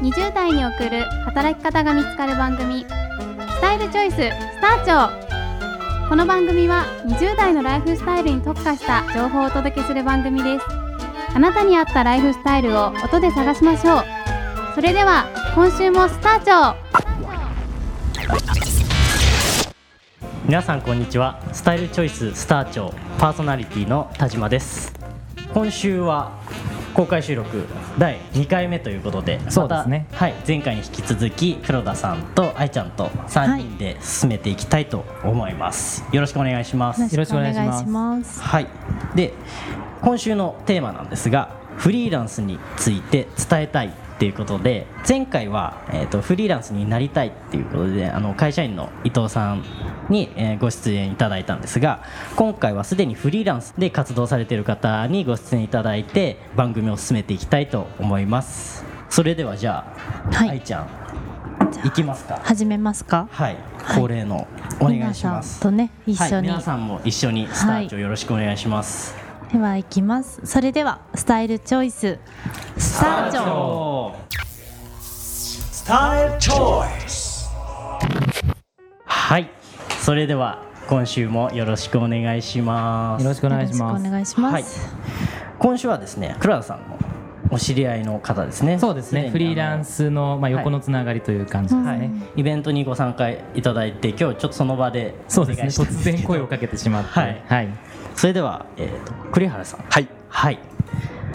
20代に送る働き方が見つかる番組スタイルチョイススターチョこの番組は20代のライフスタイルに特化した情報をお届けする番組です。あなたに合ったライフスタイルを音で探しましょう。それでは今週もスターチョ皆さんこんにちは。スタイルチョイススター長パーソナリティの田島です。今週は公開収録第2回目ということでそうですね。またはい、前回に引き続き黒田さんと愛ちゃんと3人で進めていきたいと思います、よろしくお願いします。よろしくお願いします。ます。はい。で今週のテーマなんですがフリーランスについて伝えたいっていうことで前回は、えー、とフリーランスになりたいっていうことであの会社員の伊藤さんに、えーご出演いただいたんですが今回はすでにフリーランスで活動されている方にご出演いただいて番組を進めていきたいと思います。それではじゃあ、はい。愛ちゃんいきますか？始めますか？はい。はい。恒例のお願いします。とね一緒はい、に、皆さんも一緒にスタートよろしくお願いします、では行きます。それではスタイルチョイス。スターチョ Style Choice はい。それでは今週もよろしくお願いします。よろしくお願いします。よろしくお願いします、はい。今週はですね倉田さんのお知り合いの方ですね。そうですね。フリーランスの、まあ、横のつながりという感じですね、はい、イベントにご参加いただいて今日ちょっとその場でそうですね。突然声をかけてしまって。はい。はい、それでは、えー、と栗原さん。はい。はい。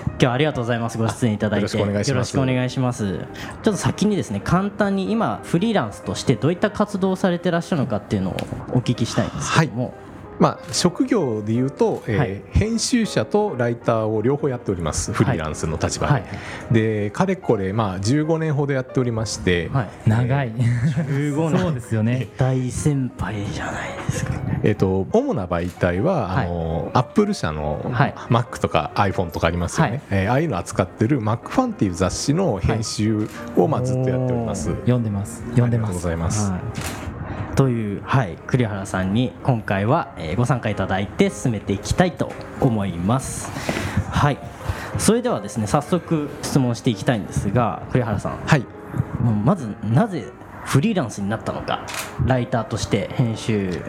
今日はありがとうございます。ご出演いただいて。よろしくお願いします。よろしくお願いします。ちょっと先にですね簡単に今フリーランスとしてどういった活動をされてらっしゃるのかっていうのをお聞きしたいんですけども、まあ、職業でいうと、えーはい。編集者とライターを両方やっております。フリーランスの立場で、はい。でかれこれ、まあ、15年ほどやっておりまして、はい、長い。15年 そうですよね。大先輩じゃないですかえー、と主な媒体は、あのアップル社のはい。Mac とか iPhone とかありますよね、はい。えーああいうの扱ってる Mac ファンっていう雑誌の編集を、まあ、ずっとやっております、読んでます。読んでありがとうごますざいます、はい。という、はい、栗原さんに今回は、えーご参加いただいて進めていきたいと思います。はい。それではですね早速質問していきたいんですが栗原さん、はい。まずなぜフリーランスになったのかライターとして編集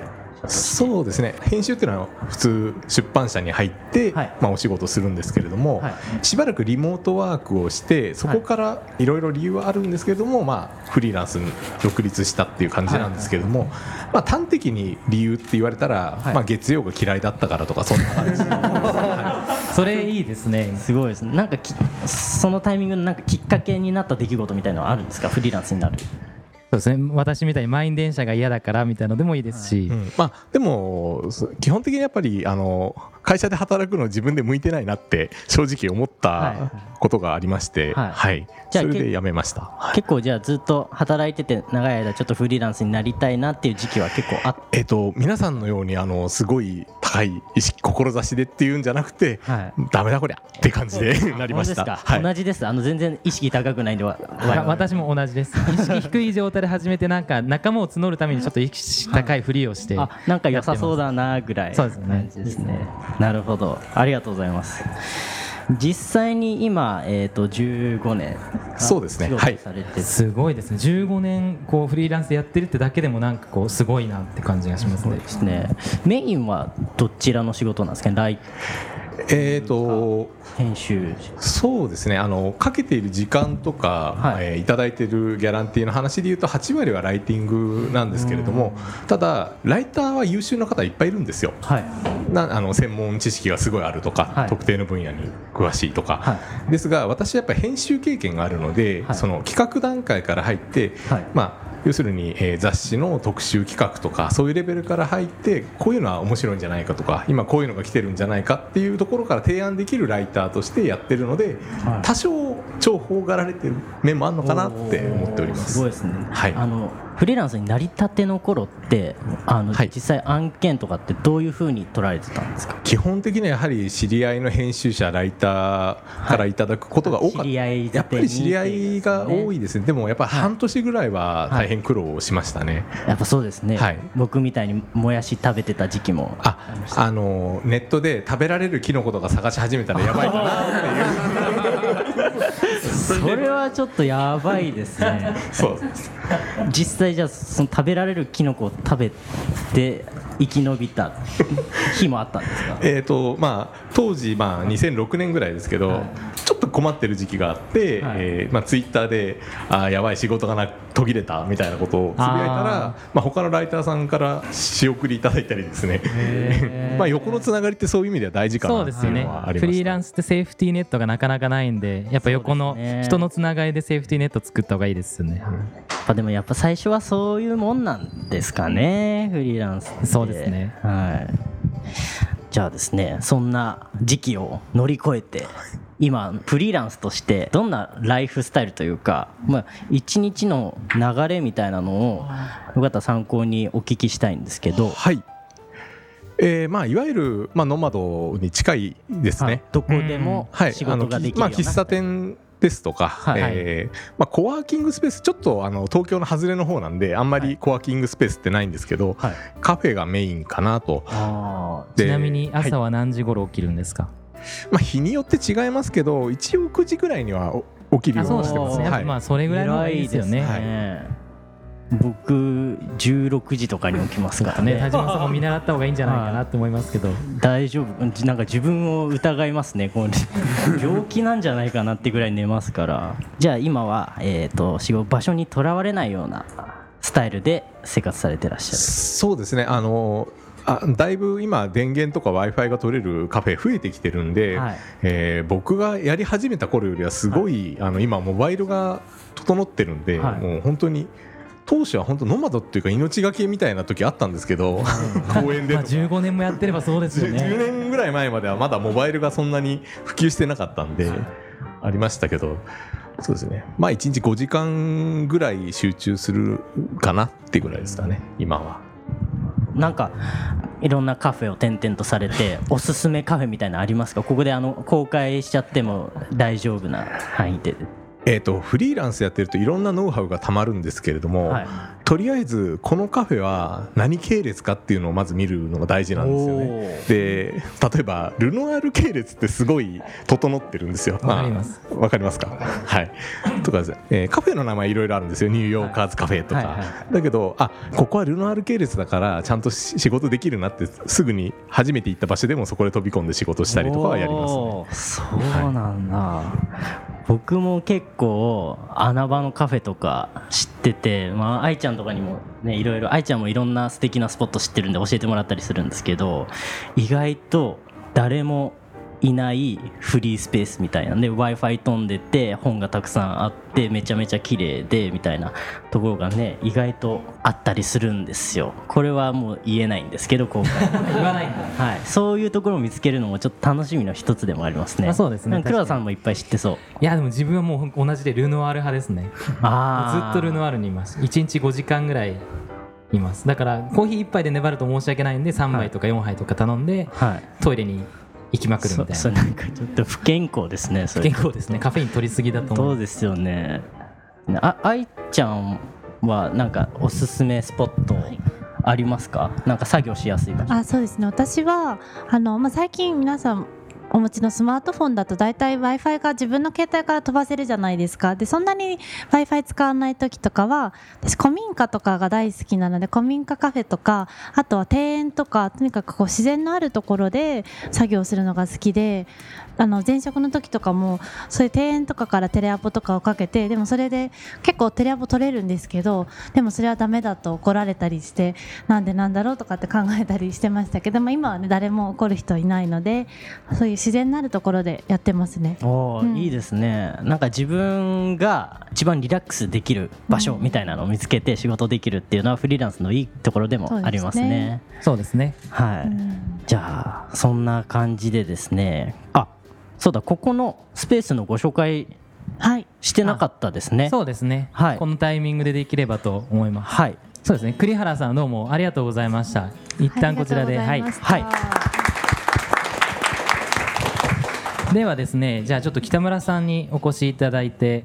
そうですね。編集っていうのは普通出版社に入って、はい。まあ、お仕事するんですけれども、はい。しばらくリモートワークをしてそこからいろいろ理由はあるんですけれども、まあ、フリーランスに独立したっていう感じなんですけれども、まあ、端的に理由って言われたら、はい。まあ、月曜が嫌いだったからとかそんな感じ それいいですね。すごいです。ねなんかきそのタイミングのなんかきっかけになった出来事みたいなのはあるんですか？フリーランスになるそうですね。私みたいに満員電車が嫌だからみたいのでもいいですし、うん。まあ、でもそ基本的にやっぱりあの会社で働くの自分で向いてないなって正直思ったことがありまして、はい。はい。じゃあそれで辞めました。はい。結構じゃあずっと働いてて長い間ちょっとフリーランスになりたいなっていう時期は結構あっえっと、皆さんのようにあのすごい高い。意識志でっていうんじゃなくて、はい。ダメだこりゃって感じで なりました。本当ですか、はい。同じです。あの全然意識高くないんで私も同じです。意識低い状態で始めてなんか仲間を募るためにちょっと意識高いふりをしてあなんか良さそうだなぐらいそうですね。感じですね。なるほど。ありがとうございます実際に今、えー、と15年。そうですね。仕事されて。てすごいですね。15年こうフリーランスでやってるってだけでもなんかこうすごいなって感じがしますね。ですね。メインはどちらの仕事なんですか？ねライえっと編集そうですね。あのかけている時間とか、はい。えーいただいているギャランティーの話でいうと8割はライティングなんですけれどもただライターは優秀な方いっぱいいるんですよ。はい。なあの専門知識がすごいあるとか、はい。特定の分野に詳しいとか、はですが私はやっぱり編集経験があるので、はい。その企画段階から入って、はい。まあ、要するに、えー雑誌の特集企画とかそういうレベルから入ってこういうのは面白いんじゃないかとか今こういうのが来てるんじゃないかっていうところから提案できるライターとしてやってるので、はい。多少重宝がられてる面もあるのかなって思っております。すごいですね、はい。あのフリーランスになりたての頃ってあの、はい。実際案件とかってどういうふうに取られてたんですか？基本的にはやはり知り合いの編集者ライターからいただくことが多かった、知り合いやっぱり知り合いが多いですね。でもやっぱり半年ぐらいは大変苦労しましたね、やっぱそうですね、はい。僕みたいにもやし食べてた時期もああのネットで食べられるキノコとか探し始めたらやばいかなっていうそれはちょっとやばいですね。そう実際じゃあその食べられるキノコを食べて生き延びた日もあったんですか？えーとまあ、当時、まあ、2006年ぐらいですけど、はいっと困ってる時期があって、はい。えーまあ、ツイッターであーやばい仕事がな途切れたみたいなことをつぶやいたあらまあ、他のライターさんから仕送りいただいたりですね。まあ横のつながりってそういう意味では大事かなっていうそうですよね。のはありましたフリーランスってセーフティーネットがなかなかないんでやっぱ横の人のつながりでセーフティーネット作った方がいいですよね。やっぱでもやっぱ最初はそういうもんなんですかねフリーランスって。そうですね。はい。じゃあですねそんな時期を乗り越えて今フリーランスとしてどんなライフスタイルというか、まあ、一日の流れみたいなのをよかったら参考にお聞きしたいんですけど、はい。えーまあ、いわゆる、まあ、ノマドに近いですね。はいどこでもはい、仕事ができるような、あのきまあ、喫茶店ですとか、はい。えーまあ、コワーキングスペースちょっとあの東京の外れの方なんであんまりコワーキングスペースってないんですけど、はい。カフェがメインかなと。ちなみにはい。朝は何時頃起きるんですか、まあ、日によって違いますけど一応9時ぐらいにはお起きるようにしてますね、ね。はい。まあそれぐらいの方がいいですよね。偉い。ね僕16時とかに起きますからね。ね 田島さんも見習った方がいいんじゃないかなって思いますけど。大丈夫。なんか自分を疑いますね。これ 病気なんじゃないかなってぐらい寝ますから。じゃあ今は、えー、と仕事場所にとらわれないようなスタイルで生活されてらっしゃる。そうですね。あのあだいぶ今電源とか w i f i が取れるカフェ増えてきてるんで、はい。えー僕がやり始めた頃よりはすごい、あの今モバイルが整ってるんで、はい。もう本当に当初は本当ノマドっていうか命がけみたいな時あったんですけど 公園でまあとか。15年もやってればそうですよ10ね年ぐらい前まではまだモバイルがそんなに普及してなかったんでありましたけどそうですね。まあ1日5時間ぐらい集中するかなってぐらいですかね今は。なんかいろんなカフェを転々とされて おすすめカフェみたいなのありますか？ここであの公開しちゃっても大丈夫な範囲でえー、とフリーランスやってるといろんなノウハウがたまるんですけれども、はいとりあえずこのカフェは何系列かっていうのをまず見るのが大事なんですよね。で例えばルノアール系列ってすごい整ってるんですよ。わかりますあわかりますか？はい。とかですね、えーカフェの名前いろいろあるんですよ。ニューヨーカーズカフェとか。はいはいはだけどあここはルノアール系列だからちゃんとし仕事できるなってすぐに初めて行った場所でもそこで飛び込んで仕事したりとかはやりますね。そうなんだ、僕も結構穴場のカフェとか知っててまあ愛ちゃんとかにもねいろいろ愛ちゃんもいろんな素敵なスポット知ってるんで教えてもらったりするんですけど意外と誰もいないフリースペースみたいな。んで w i f i 飛んでて本がたくさんあってめちゃめちゃ綺麗でみたいなところがね意外とあったりするんですよ。これはもう言えないんですけど今回。言わないんだ。はい、そういうところを見つけるのもちょっと楽しみの一つでもありますね。あそうですね。黒田さんもいっぱい知ってそう。いやでも自分はもう同じでルノワール派ですね。あずっとルノワールにいます。1日5時間ぐらいいます。だからコーヒー1杯で粘ると申し訳ないんで3杯とか4杯とか頼んで、はい。トイレに行きまくるみたいなそそなんかちょっと不健康ですね。それ健康ですねカフェイン取りすぎだと思そううですよね。ねあ、愛ちゃんはなんかおすすめスポットありますか？なんか作業しやすい場所。あそうですね私はあの、まあ、最近皆さんお持ちのスマートフォンだと大体 w i f i が自分の携帯から飛ばせるじゃないですか。でそんなに w i f i 使わない時とかは私古民家とかが大好きなので古民家カフェとかあとは庭園とかとにかくこう自然のあるところで作業するのが好きであの前職の時とかもそういう庭園とかからテレアポとかをかけてでもそれで結構テレアポ取れるんですけどでもそれはダメだと怒られたりしてなんでなんだろうとかって考えたりしてましたけども今はね誰も怒る人はいないのでそういう自然のあるところでやってますね。おーうん。いいですね。なんか自分が一番リラックスできる場所みたいなのを見つけて仕事できるっていうのはフリーランスのいいところでもありますね。そうですね。はい、うん。じゃあそんな感じでですね。あそうだここのスペースのご紹介はい。してなかったですね。そうですね、はい。このタイミングでできればと思います。はい。そうですね。栗原さんどうもありがとうございました。一旦こちらで。はい。ありがとうございではですねじゃあちょっと北村さんにお越しいただいて。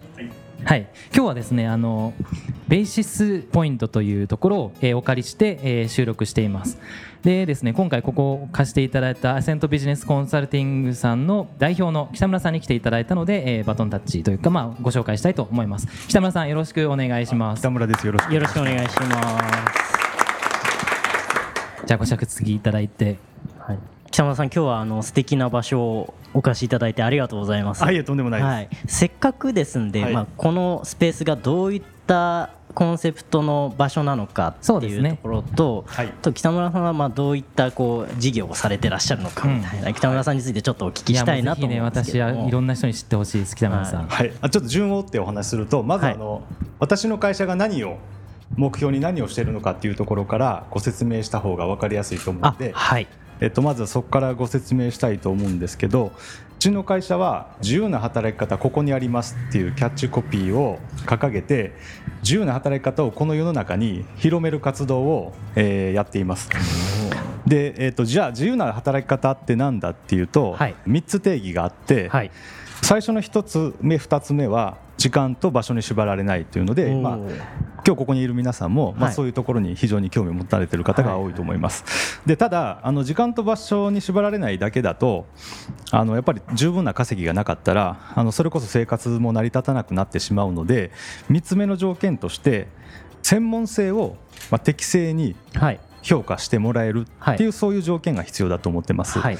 はい、今日はですねあのベーシスポイントというところを、えーお借りして、えー収録していますでですね今回ここを貸していただいたアセントビジネスコンサルティングさんの代表の北村さんに来ていただいたので、えーバトンタッチというか、まあ、ご紹介したいと思います北村さんよろしくお願いします北村です。よろしく。よろしくお願いします。じゃあご着席いただいてはい、北村さん、今日はあの素敵な場所をお貸しいただいてありがとうございます。あ、いえ、とんでもないです。はい、せっかくですんで、はいまあ、このスペースがどういったコンセプトの場所なのかってそうですね。いうところと,、はい。と北村さんはまあどういったこう事業をされてらっしゃるのかみたいな、北村さんについてちょっとお聞きしたいなと思うんですけい。やもうぜひね。私はいろんな人に知ってほしいです北村さん、はい、あちょっと順を追ってお話しするとまずはい。あの、私の会社が何を目標に何をしているのかっていうところからご説明した方が分かりやすいと思うのあで、はい。えっと、まずはそこからご説明したいと思うんですけどうちの会社は自由な働き方ここにありますっていうキャッチコピーを掲げて自由な働き方をこの世の中に広める活動を、えーやっています。で、えっと、じゃあ自由な働き方ってなんだっていうと、はい3つ定義があって、はい最初の1つ目2つ目は時間と場所に縛られないというので、まあ、今日ここにいる皆さんも、まあ、はい。そういうところに非常に興味を持たれている方が多いと思います。でただあの時間と場所に縛られないだけだとあのやっぱり十分な稼ぎがなかったらあのそれこそ生活も成り立たなくなってしまうので3つ目の条件として専門性を、まあ、適正にはい評価してもらえるっていう、そういう条件が必要だと思ってます。はい。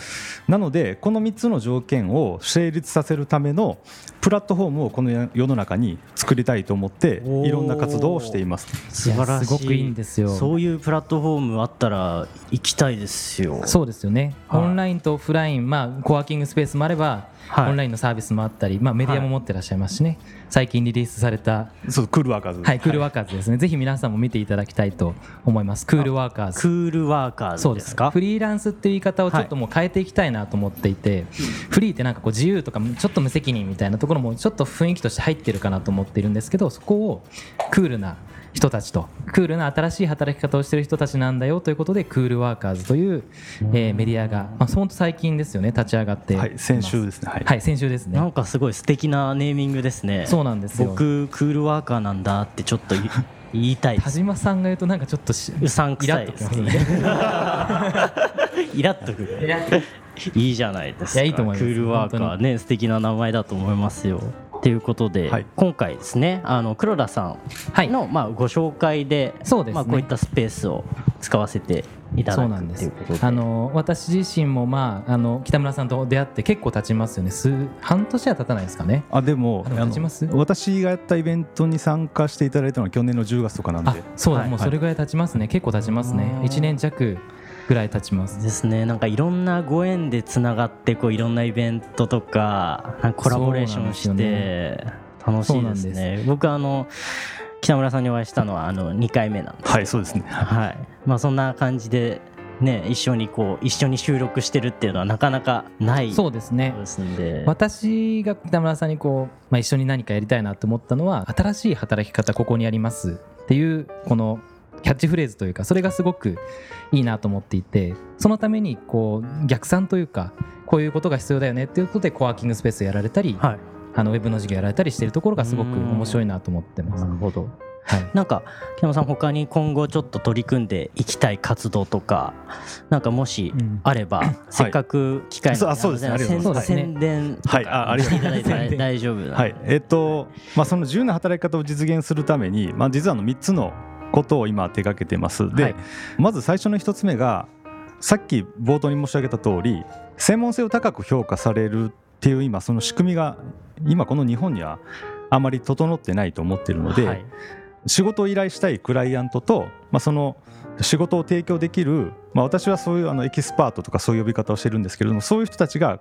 なのでこの3つの条件を成立させるためのプラットフォームをこの世の中に作りたいと思っていろんな活動をしています。素晴らしいすごくいいんですよ。そういうプラットフォームあったら行きたいですよ。そうですよね、はい。オンラインとオフライン、まあ、コワーキングスペースもあれば、はい。オンラインのサービスもあったり、まあ、メディアも持ってらっしゃいますしね、最近リリースされた、そうクールワーカーズ、はい、クールワーカーズですね、ぜひ皆さんも見ていただきたいと思います、クールワーカーズ。クールワーカーそうです。すか？フリーランスっていう言い方をちょっともう変えていきたいなと思っていて、フリーってなんかこう自由とかちょっと無責任みたいなところもちょっと雰囲気として入ってるかなと思っているんですけどそこをクールな人たちと。クールな新しい働き方をしている人たちなんだよということでクールワーカーズという、えーメディアが、まあ、本当最近ですよね立ち上がって。はい、先週ですね。はい。はい先週ですね。なんかすごい素敵なネーミングですね。そうなんですよ。僕クールワーカーなんだってちょっと 言いたい田島さんが言うとなんかちょっとしうさんくさいですね。イラッとくる。いいじゃないですか。いいと思いますクールワーカーね素敵な名前だと思いますよということで、はい。今回ですねあの黒田さはい。んの、まあ、ご紹介でそうですね。まあ、こういったスペースを使わせていただくってそうなんで。すいうことであの私自身も、まあ、あの北村さんと出会って結構経ちますよね。数半年は経たないですかね。あでもあでも立ちます？私がやったイベントに参加していただいたのは去年の10月とかなんあでそうだ、はいもうそれぐらい経ちますね。結構経ちますね。あー1年弱ぐらい経ちます。ですね。なんかいろんなご縁でつながってこういろんなイベントとかコラボレーションして楽しいですそうなんね僕あの北村さんにお会いしたのはあの2回目なんです。はいそうですね。はい。まあそんな感じでね一緒にこう一緒に収録してるっていうのはなかなかないそうですね。私が北村さんにこう、まあ、一緒に何かやりたいなと思ったのは新しい働き方ここにありますっていうこのキャッチフレーズというかそれがすごくいいなと思っていてそのためにこう逆算というかこういうことが必要だよねっていうことでコワーキングスペースやられたり、はい。あのウェブの授業やられたりしてるところがすごく面白いなと思ってます。なるほど。はい。なんか北村さん他に今後ちょっと取り組んでいきたい活動とかなんかもしうんあれば、せっかく機会あそうですね。のありがとうございます宣宣伝とかはい。あありがとう。していただいて宣伝。大丈夫はい。えっとまあその自由な働き方を実現するためにまあ実はあの3つのことを今手掛けてます。で、はい。まず最初の1つ目がさっき冒頭に申し上げた通り専門性を高く評価されるっていう今その仕組みが今この日本にはあまり整ってないと思ってるので、はい。仕事を依頼したいクライアントと、まあ、その仕事を提供できる、まあ、私はそういうあのエキスパートとかそういう呼び方をしてるんですけれどもそういう人たちが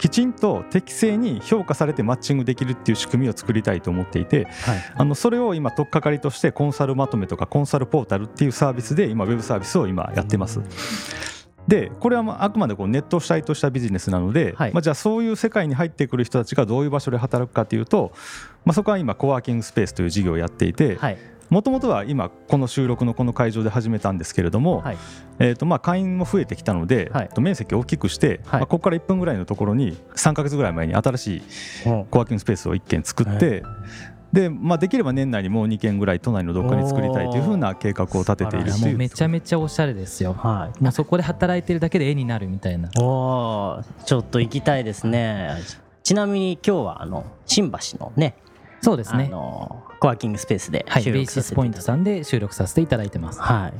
きちんと適正に評価されてマッチングできるっていう仕組みを作りたいと思っていてはい。あのそれを今取っかかりとしてコンサルまとめとかコンサルポータルっていうサービスで今ウェブサービスを今やってます。でこれはまああくまでこうネット主体としたビジネスなので、はい。まあ、じゃあそういう世界に入ってくる人たちがどういう場所で働くかというと、まあ、そこは今コワーキングスペースという事業をやっていて、はいもともとは今この収録のこの会場で始めたんですけれども、はい。えー、とまあ会員も増えてきたので、はい。えっと面積を大きくして、はい。まあ、ここから1分ぐらいのところに3か月ぐらい前に新しいほコワーキングスペースを1軒作って、で、まあ、できれば年内にもう2軒ぐらい都内のどっかに作りたいというふうな計画を立てているいやというもうめちゃめちゃおしゃれですよ。はい。もうそこで働いてるだけで絵になるみたいな。おーちょっと行きたいですね。ちなみに今日はあの新橋のねあそうですね。のコワーキングスペースで収録さシスポイントせていただいてさんで収録させていただいてます。はい。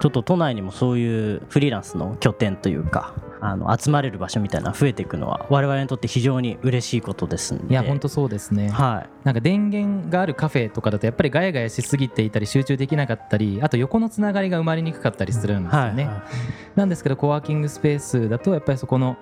ちょっと都内にもそういうフリーランスの拠点というかあの集まれる場所みたいなの増えていくのは我々にとって非常に嬉しいことですいや本当そうですね。はい。なんか電源があるカフェとかだとやっぱりガヤガヤしすぎていたり集中できなかったりあと横のつながりが生まれにくかったりするんですよね、はい。なんですけどコワーキングスペースだとやっぱりそこの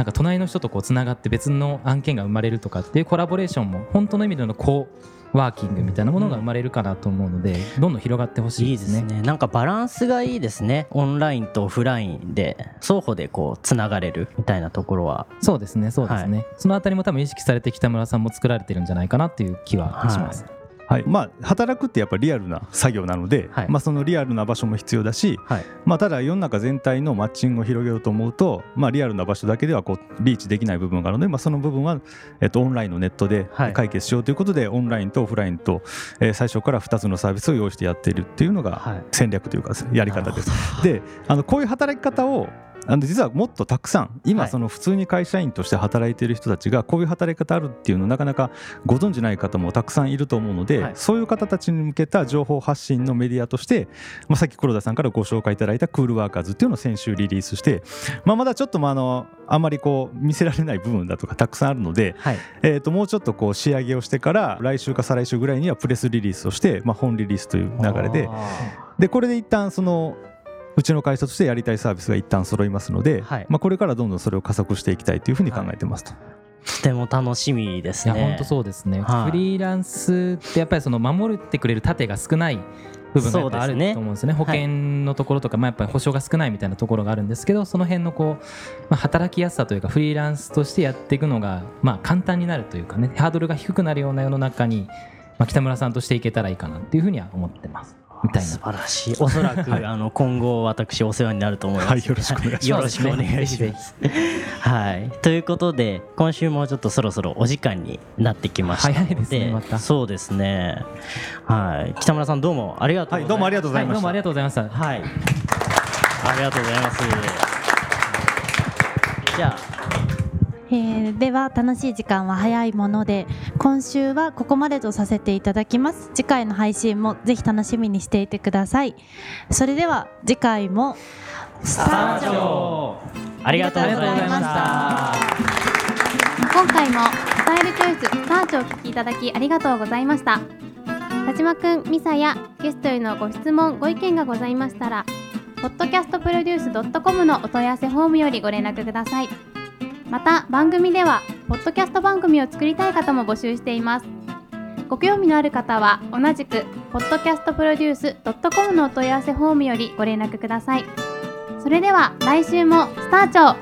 なんか隣の人とこうつながって別の案件が生まれるとかっていうコラボレーションも本当の意味でのコワーキングみたいなものが生まれるかなと思うので、どん。どん広がってほしいいいですすでね。ねなんかバランスがいいですね。オンラインとオフラインで双方でこうつながれるみたいなところは。そうですねそうですね、そのあたりも多分意識されて北村さんも作られてるんじゃないかなっていう気はします、はいまあ、働くってやっぱりリアルな作業なので、はい。まあ、そのリアルな場所も必要だし、はい。まあ、ただ世の中全体のマッチングを広げようと思うと、まあ、リアルな場所だけではこうリーチできない部分があるので、まあ、その部分は、えっと、オンラインのネットではい。解決しようということで、オンラインとオフラインと、えー最初から2つのサービスを用意してやっているっていうのはがい。戦略というかやり方です。であのこういう働き方をあの実はもっとたくさん今はい。その普通に会社員として働いている人たちがこういう働き方あるっていうのをなかなかご存じない方もたくさんいると思うので、はい。そういう方たちに向けた情報発信のメディアとして、まあ、さっき黒田さんからご紹介いただいたクールワーカーズっていうのを先週リリースして、まあ、まだちょっとまああのあんまりこう見せられない部分だとかたくさんあるので、はい。えー、ともうちょっとこう仕上げをしてから来週か再来週ぐらいにはプレスリリースをして、まあ、本リリースという流れで。でこれで一旦そのうちの会社としてやりたいサービスが一旦揃いますので、はい。まあ、これからどんどんそれを加速していきたいというふうに考えてますと。とても楽しみですね。いや本当そうですね、はい。フリーランスってやっぱりその守ってくれる盾が少ない部分があると思うんですよね。保険のところとか、まあ、やっぱり保証が少ないみたいなところがあるんですけどその辺のこう、まあ、働きやすさというかフリーランスとしてやっていくのが、まあ、簡単になるというかねハードルが低くなるような世の中に、まあ、北村さんとしていけたらいいかなっていうふうには思ってますみたいな。素晴らしい。おそらく、あの今後私お世話になると思います、はいよろしくお願いします。よろしくお願いします。はい。ということで今週もちょっとそろそろお時間になってきましたの早いですねまた。そうですね。はい。北村さんどうもありがとうございます、はいどうもありがとうございました。はいどうもありがとうございました。はい。ありがとうございます。じゃあえーでは楽しい時間は早いもので今週はここまでとさせていただきます。次回の配信もぜひ楽しみにしていてください。それでは次回もスタート。ありがとうございました。今回もスタイルチョイススターチをお聞きいただきありがとうございました。田島くんミサやゲストへのご質問ご意見がございましたら podcastproduce.com のお問い合わせフォームよりご連絡くださいまた番組ではポッドキャスト番組を作りたい方も募集しています。ご興味のある方は同じく podcastproduce.com のお問い合わせフォームよりご連絡ください。それでは来週もスターチョ